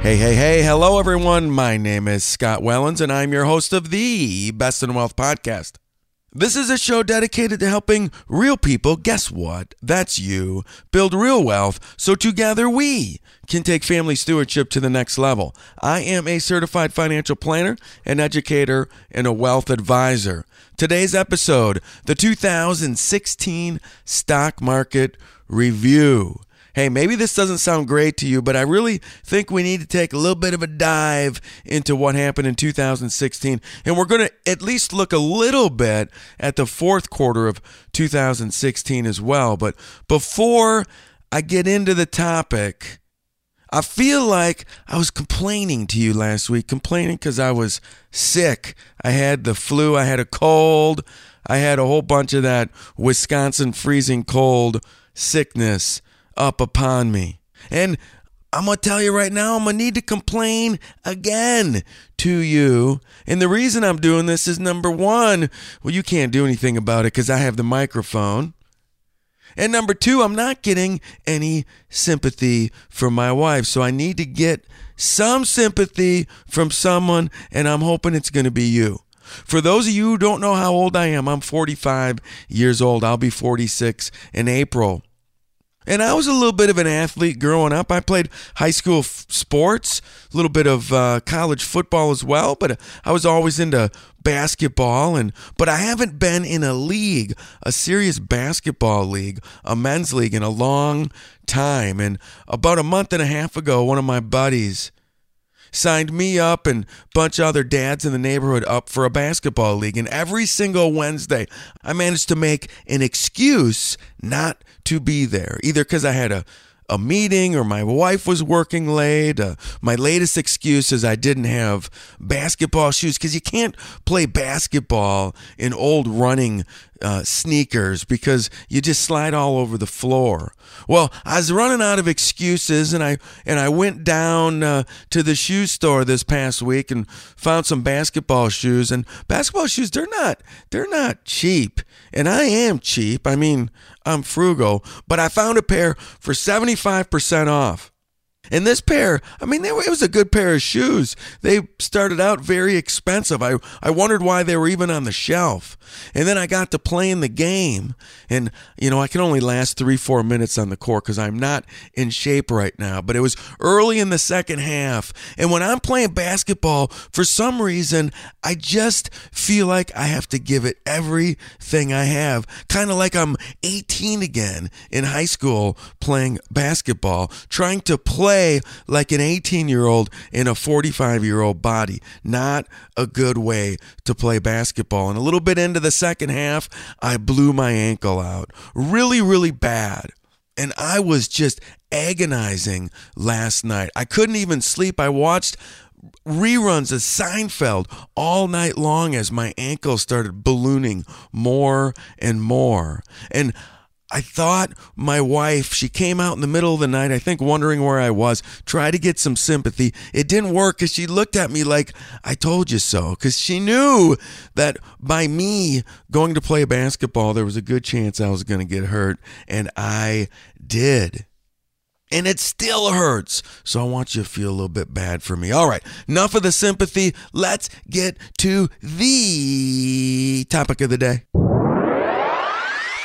Hey, hey, hey, hello everyone. My name is Scott Wellens, and I'm your host of the Best in Wealth podcast. This is a show dedicated to helping real people, guess what? That's you, build real wealth so together we can take family stewardship to the next level. I am a certified financial planner, an educator, and a wealth advisor. Today's episode the 2016 Stock Market Review hey, maybe this doesn't sound great to you, but I really think we need to take a little bit of a dive into what happened in 2016. And we're going to at least look a little bit at the fourth quarter of 2016 as well. But before I get into the topic, I feel like I was complaining to you last week, complaining because I was sick. I had the flu, I had a cold, I had a whole bunch of that Wisconsin freezing cold sickness up upon me. And I'm going to tell you right now, I'm going to need to complain again to you. And the reason I'm doing this is number one, well, you can't do anything about it because I have the microphone. And number two, I'm not getting any sympathy from my wife. So I need to get some sympathy from someone, and I'm hoping it's going to be you. For those of you who don't know how old I am, I'm 45 years old. I'll be 46 in April. And I was a little bit of an athlete growing up. I played high school f- sports, a little bit of uh, college football as well, but I was always into basketball and but I haven't been in a league, a serious basketball league, a men's league in a long time. And about a month and a half ago, one of my buddies signed me up and a bunch of other dads in the neighborhood up for a basketball league. And every single Wednesday, I managed to make an excuse not to be there, either because I had a a meeting or my wife was working late. Uh, my latest excuse is I didn't have basketball shoes because you can't play basketball in old running uh, sneakers because you just slide all over the floor. Well, I was running out of excuses, and I and I went down uh, to the shoe store this past week and found some basketball shoes. And basketball shoes, they're not they're not cheap, and I am cheap. I mean, I'm frugal, but I found a pair for seventy five percent off. And this pair, I mean, they, it was a good pair of shoes. They started out very expensive. I, I wondered why they were even on the shelf. And then I got to playing the game. And, you know, I can only last three, four minutes on the court because I'm not in shape right now. But it was early in the second half. And when I'm playing basketball, for some reason, I just feel like I have to give it everything I have. Kind of like I'm 18 again in high school playing basketball, trying to play like an 18 year old in a 45 year old body. Not a good way to play basketball. And a little bit into the second half, I blew my ankle out. Really, really bad. And I was just agonizing last night. I couldn't even sleep. I watched reruns of Seinfeld all night long as my ankle started ballooning more and more. And I thought my wife, she came out in the middle of the night, I think wondering where I was, tried to get some sympathy. It didn't work because she looked at me like, I told you so. Because she knew that by me going to play basketball, there was a good chance I was going to get hurt. And I did. And it still hurts. So I want you to feel a little bit bad for me. All right, enough of the sympathy. Let's get to the topic of the day.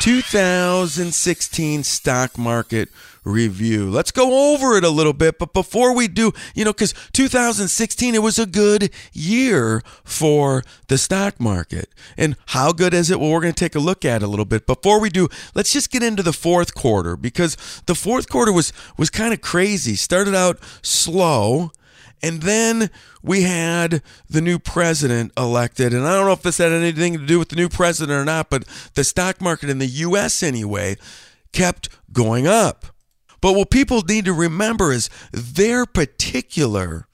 2016 stock market review. Let's go over it a little bit, but before we do, you know, because 2016 it was a good year for the stock market. And how good is it? Well, we're going to take a look at a little bit. Before we do, let's just get into the fourth quarter because the fourth quarter was was kind of crazy. Started out slow and then we had the new president elected. And I don't know if this had anything to do with the new president or not, but the stock market in the U.S. anyway kept going up. But what people need to remember is their particular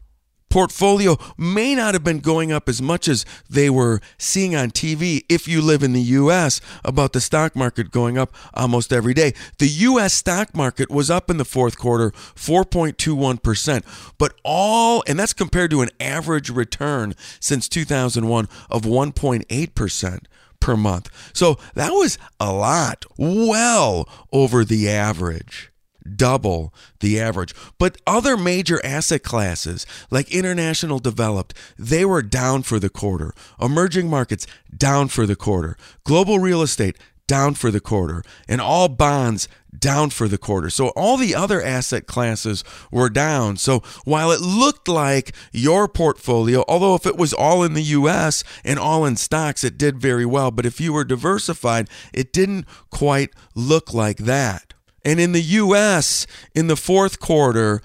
portfolio may not have been going up as much as they were seeing on TV if you live in the US about the stock market going up almost every day. The US stock market was up in the fourth quarter 4.21%, but all and that's compared to an average return since 2001 of 1.8% per month. So that was a lot, well over the average double the average. But other major asset classes like international developed, they were down for the quarter. Emerging markets down for the quarter. Global real estate down for the quarter. And all bonds down for the quarter. So all the other asset classes were down. So while it looked like your portfolio, although if it was all in the US and all in stocks, it did very well. But if you were diversified, it didn't quite look like that. And in the US, in the fourth quarter,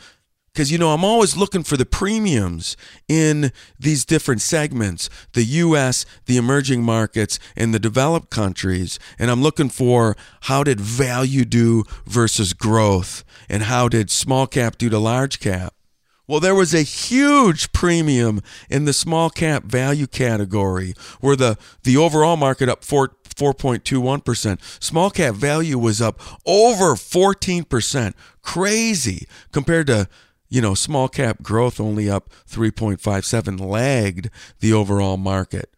because you know I'm always looking for the premiums in these different segments the US the emerging markets and the developed countries and I'm looking for how did value do versus growth and how did small cap do to large cap well there was a huge premium in the small cap value category where the the overall market up 4 4.21%. Small cap value was up over 14%. Crazy compared to you know, small cap growth only up 3.57 lagged the overall market.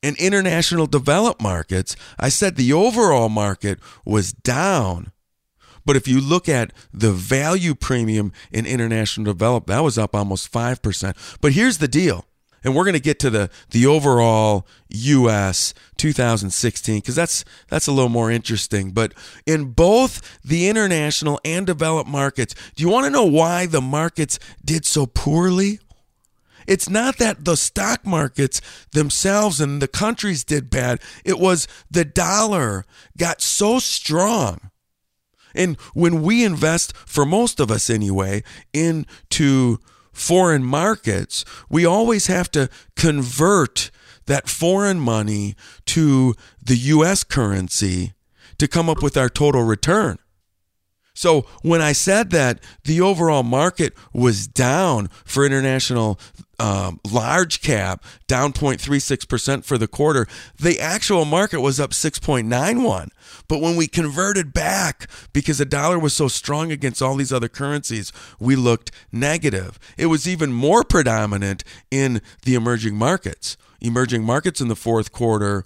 In international developed markets, I said the overall market was down. But if you look at the value premium in international developed, that was up almost 5%. But here's the deal and we're going to get to the the overall US 2016 cuz that's that's a little more interesting. But in both the international and developed markets do you want to know why the markets did so poorly? It's not that the stock markets themselves and the countries did bad. It was the dollar got so strong and when we invest for most of us anyway into foreign markets, we always have to convert that foreign money to the US currency to come up with our total return. So when I said that the overall market was down for international um, large cap, down 0.36% for the quarter, the actual market was up 6.91. But when we converted back because the dollar was so strong against all these other currencies, we looked negative. It was even more predominant in the emerging markets. Emerging markets in the fourth quarter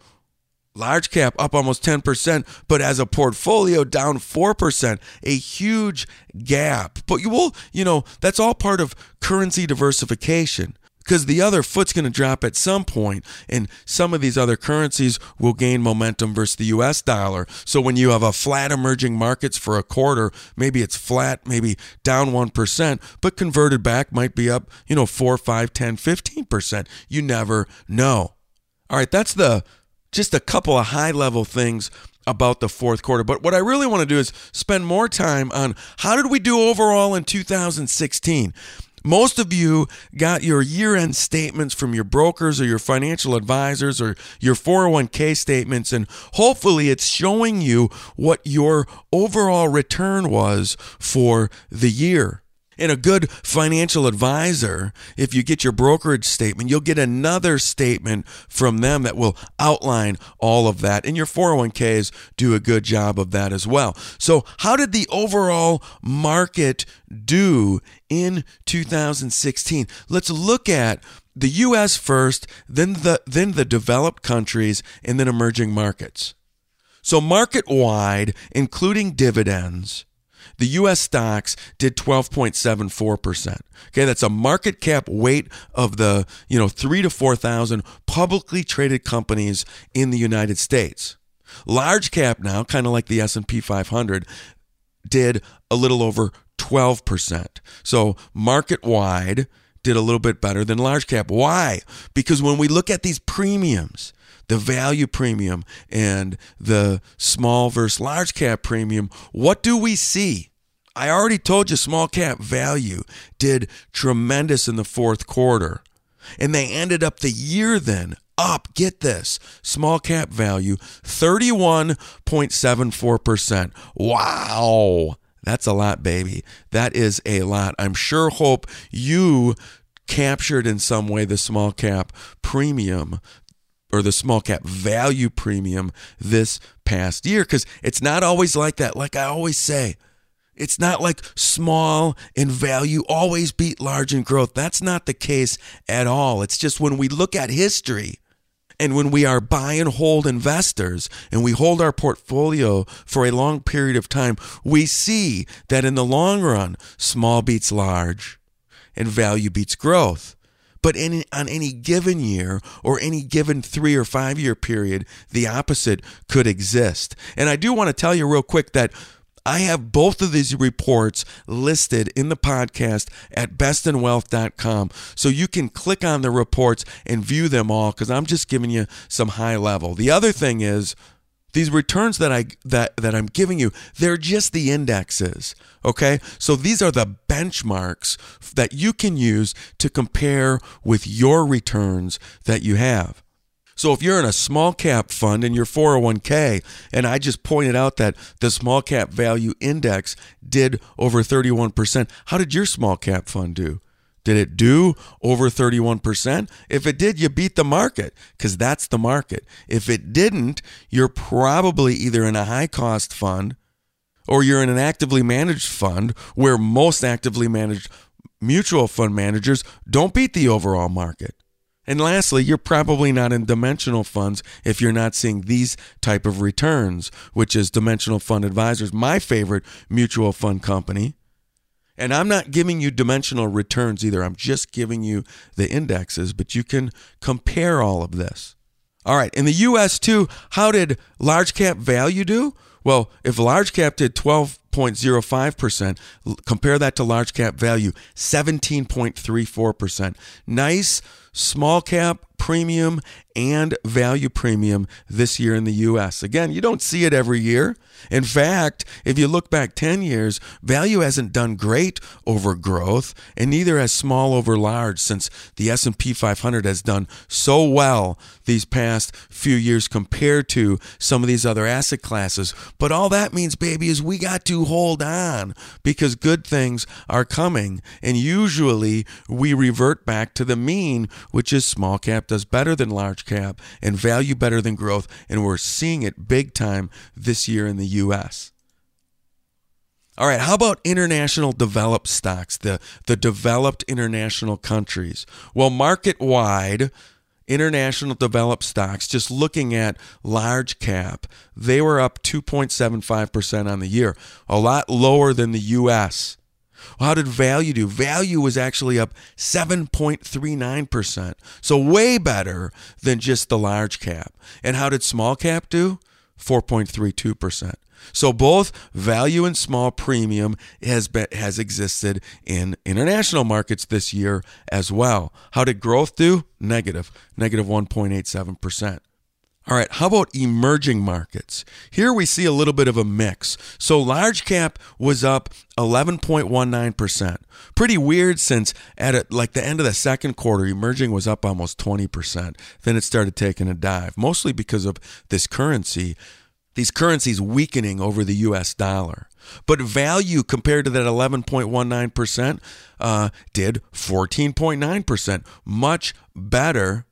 large cap up almost 10%, but as a portfolio down 4%, a huge gap. But you will, you know, that's all part of currency diversification because the other foot's going to drop at some point and some of these other currencies will gain momentum versus the US dollar. So when you have a flat emerging markets for a quarter, maybe it's flat, maybe down 1%, but converted back might be up, you know, 4, 5, 10, 15%. You never know. All right, that's the just a couple of high level things about the fourth quarter. But what I really want to do is spend more time on how did we do overall in 2016? Most of you got your year end statements from your brokers or your financial advisors or your 401k statements, and hopefully it's showing you what your overall return was for the year. And a good financial advisor, if you get your brokerage statement, you'll get another statement from them that will outline all of that. And your 401ks do a good job of that as well. So, how did the overall market do in 2016? Let's look at the US first, then the then the developed countries and then emerging markets. So market wide, including dividends, the US stocks did 12.74%. Okay, that's a market cap weight of the, you know, 3 to 4,000 publicly traded companies in the United States. Large cap now, kind of like the S&P 500, did a little over 12%. So, market wide did a little bit better than large cap. Why? Because when we look at these premiums, the value premium and the small versus large cap premium, what do we see? I already told you small cap value did tremendous in the fourth quarter. And they ended up the year then up, get this, small cap value 31.74%. Wow. That's a lot, baby. That is a lot. I'm sure hope you captured in some way the small cap premium or the small cap value premium this past year because it's not always like that. Like I always say, it's not like small in value always beat large in growth. That's not the case at all. It's just when we look at history and when we are buy and hold investors and we hold our portfolio for a long period of time, we see that in the long run, small beats large and value beats growth. But in, on any given year or any given three or five year period, the opposite could exist. And I do want to tell you real quick that I have both of these reports listed in the podcast at bestinwealth.com. So you can click on the reports and view them all because I'm just giving you some high level. The other thing is, these returns that I that that I'm giving you, they're just the indexes. Okay? So these are the benchmarks that you can use to compare with your returns that you have. So if you're in a small cap fund in your 401k, and I just pointed out that the small cap value index did over 31%, how did your small cap fund do? Did it do over 31%? If it did, you beat the market because that's the market. If it didn't, you're probably either in a high cost fund or you're in an actively managed fund where most actively managed mutual fund managers don't beat the overall market. And lastly, you're probably not in dimensional funds if you're not seeing these type of returns, which is Dimensional Fund Advisors, my favorite mutual fund company. And I'm not giving you dimensional returns either. I'm just giving you the indexes, but you can compare all of this. All right, in the US too, how did large cap value do? Well, if large cap did 12.05%, compare that to large cap value, 17.34%. Nice small cap premium and value premium this year in the US. Again, you don't see it every year. In fact, if you look back 10 years, value hasn't done great over growth and neither has small over large since the S&P 500 has done so well these past few years compared to some of these other asset classes. But all that means baby is we got to hold on because good things are coming and usually we revert back to the mean, which is small cap does better than large cap and value better than growth. And we're seeing it big time this year in the U.S. All right, how about international developed stocks, the, the developed international countries? Well, market wide, international developed stocks, just looking at large cap, they were up 2.75% on the year, a lot lower than the US. Well, how did value do? Value was actually up 7.39%. So way better than just the large cap. And how did small cap do? 4.32%. So both value and small premium has been, has existed in international markets this year as well. How did growth do? Negative, negative 1.87%. All right, how about emerging markets? Here we see a little bit of a mix. So large cap was up 11.19%. Pretty weird since at a, like the end of the second quarter, emerging was up almost 20%. Then it started taking a dive, mostly because of this currency, these currencies weakening over the US dollar. But value compared to that 11.19% uh, did 14.9%, much better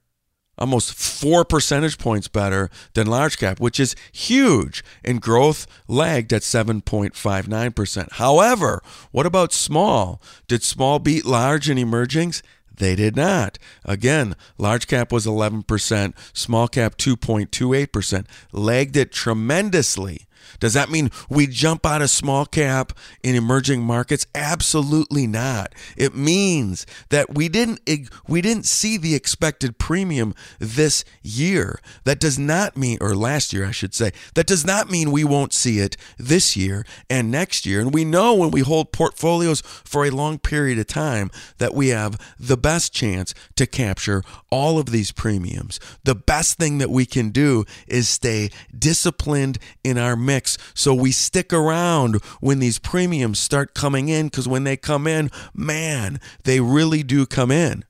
almost four percentage points better than large cap, which is huge. And growth lagged at 7.59%. However, what about small? Did small beat large in emergings? They did not. Again, large cap was 11%, small cap 2.28%, lagged it tremendously does that mean we jump out of small cap in emerging markets? Absolutely not. It means that we didn't we didn't see the expected premium this year. That does not mean or last year I should say. That does not mean we won't see it this year and next year. And we know when we hold portfolios for a long period of time that we have the best chance to capture all of these premiums. The best thing that we can do is stay disciplined in our mix so we stick around when these premiums start coming in because when they come in, man, they really do come in.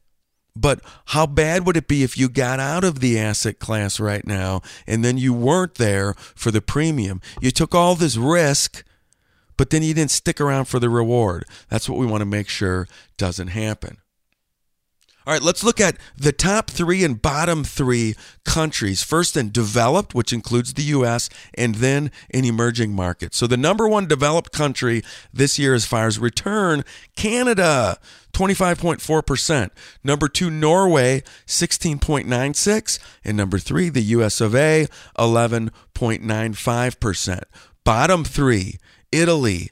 But how bad would it be if you got out of the asset class right now and then you weren't there for the premium? You took all this risk, but then you didn't stick around for the reward. That's what we want to make sure doesn't happen. All right, let's look at the top three and bottom three countries. First in developed, which includes the U.S., and then in emerging markets. So the number one developed country this year, as far as return, Canada. 25.4%. Number two, Norway, 16.96. And number three, the US of A, 11.95%. Bottom three, Italy,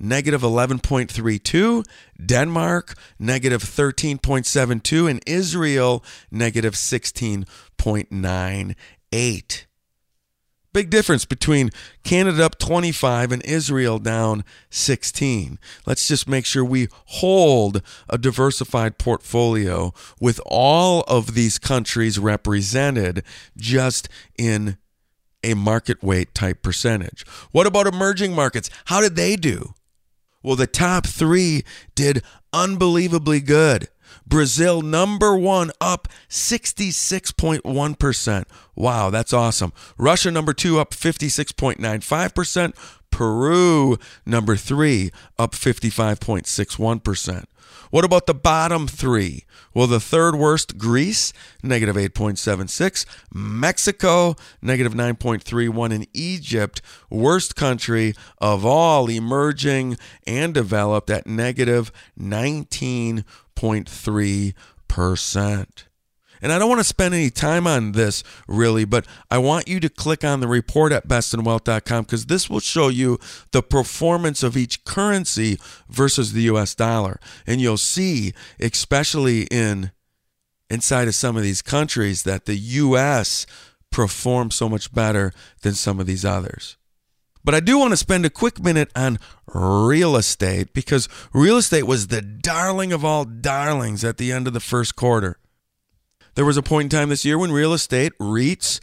negative 11.32, Denmark, negative 13.72, and Israel, negative 16.98. Big difference between Canada up 25 and Israel down 16. Let's just make sure we hold a diversified portfolio with all of these countries represented just in a market weight type percentage. What about emerging markets? How did they do? Well, the top three did unbelievably good. Brazil, number one, up 66.1%. Wow, that's awesome. Russia, number two, up 56.95%. Peru, number three, up 55.61%. What about the bottom three? Well, the third worst, Greece, negative 8.76. Mexico, negative 9.31. And Egypt, worst country of all emerging and developed at negative 19.3%. And I don't want to spend any time on this really, but I want you to click on the report at bestinwealth.com because this will show you the performance of each currency versus the US dollar. And you'll see, especially in inside of some of these countries, that the US performs so much better than some of these others. But I do want to spend a quick minute on real estate because real estate was the darling of all darlings at the end of the first quarter. There was a point in time this year when real estate REITs,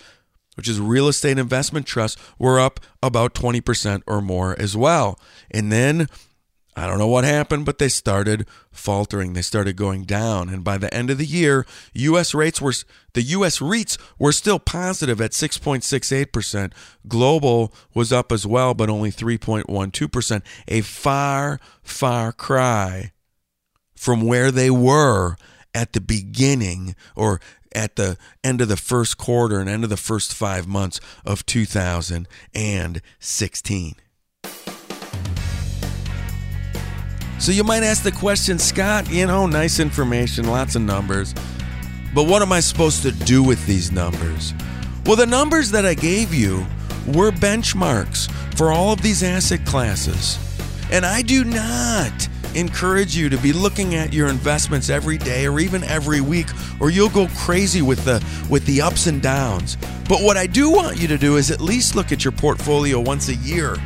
which is real estate investment trusts, were up about 20% or more as well. And then I don't know what happened, but they started faltering. They started going down. And by the end of the year, US REITs were the US REITs were still positive at 6.68%. Global was up as well, but only 3.12%. A far, far cry from where they were at the beginning or at the end of the first quarter and end of the first five months of 2016. So you might ask the question, Scott, you know, nice information, lots of numbers, but what am I supposed to do with these numbers? Well, the numbers that I gave you were benchmarks for all of these asset classes. And I do not encourage you to be looking at your investments every day or even every week or you'll go crazy with the with the ups and downs. But what I do want you to do is at least look at your portfolio once a year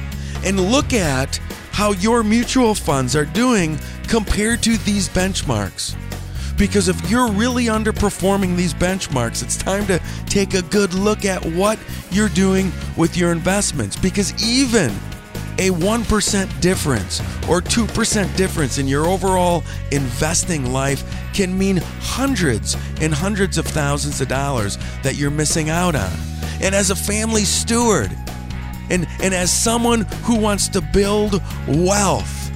and look at how your mutual funds are doing compared to these benchmarks. Because if you're really underperforming these benchmarks, it's time to take a good look at what you're doing with your investments. Because even a 1% difference or 2% difference in your overall investing life can mean hundreds and hundreds of thousands of dollars that you're missing out on. And as a family steward, and, and as someone who wants to build wealth,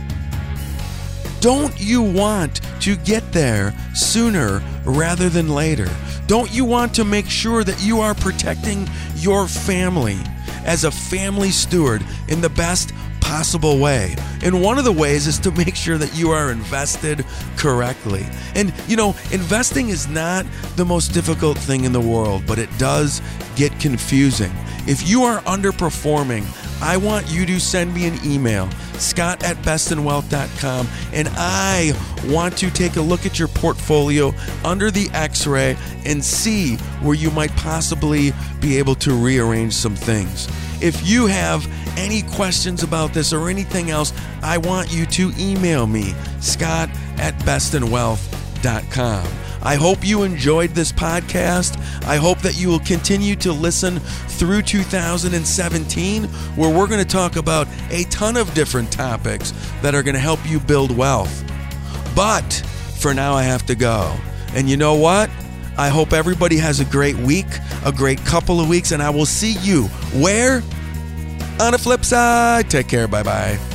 don't you want to get there sooner rather than later? Don't you want to make sure that you are protecting your family as a family steward in the best possible way. And one of the ways is to make sure that you are invested correctly. And, you know, investing is not the most difficult thing in the world, but it does get confusing. If you are underperforming, I want you to send me an email, scott at bestinwealth.com, and I want to take a look at your portfolio under the x ray and see where you might possibly be able to rearrange some things. If you have any questions about this or anything else, I want you to email me, scott at bestinwealth.com. I hope you enjoyed this podcast. I hope that you will continue to listen through 2017, where we're going to talk about a ton of different topics that are going to help you build wealth. But for now, I have to go. And you know what? I hope everybody has a great week, a great couple of weeks, and I will see you where? On the flip side, take care. Bye bye.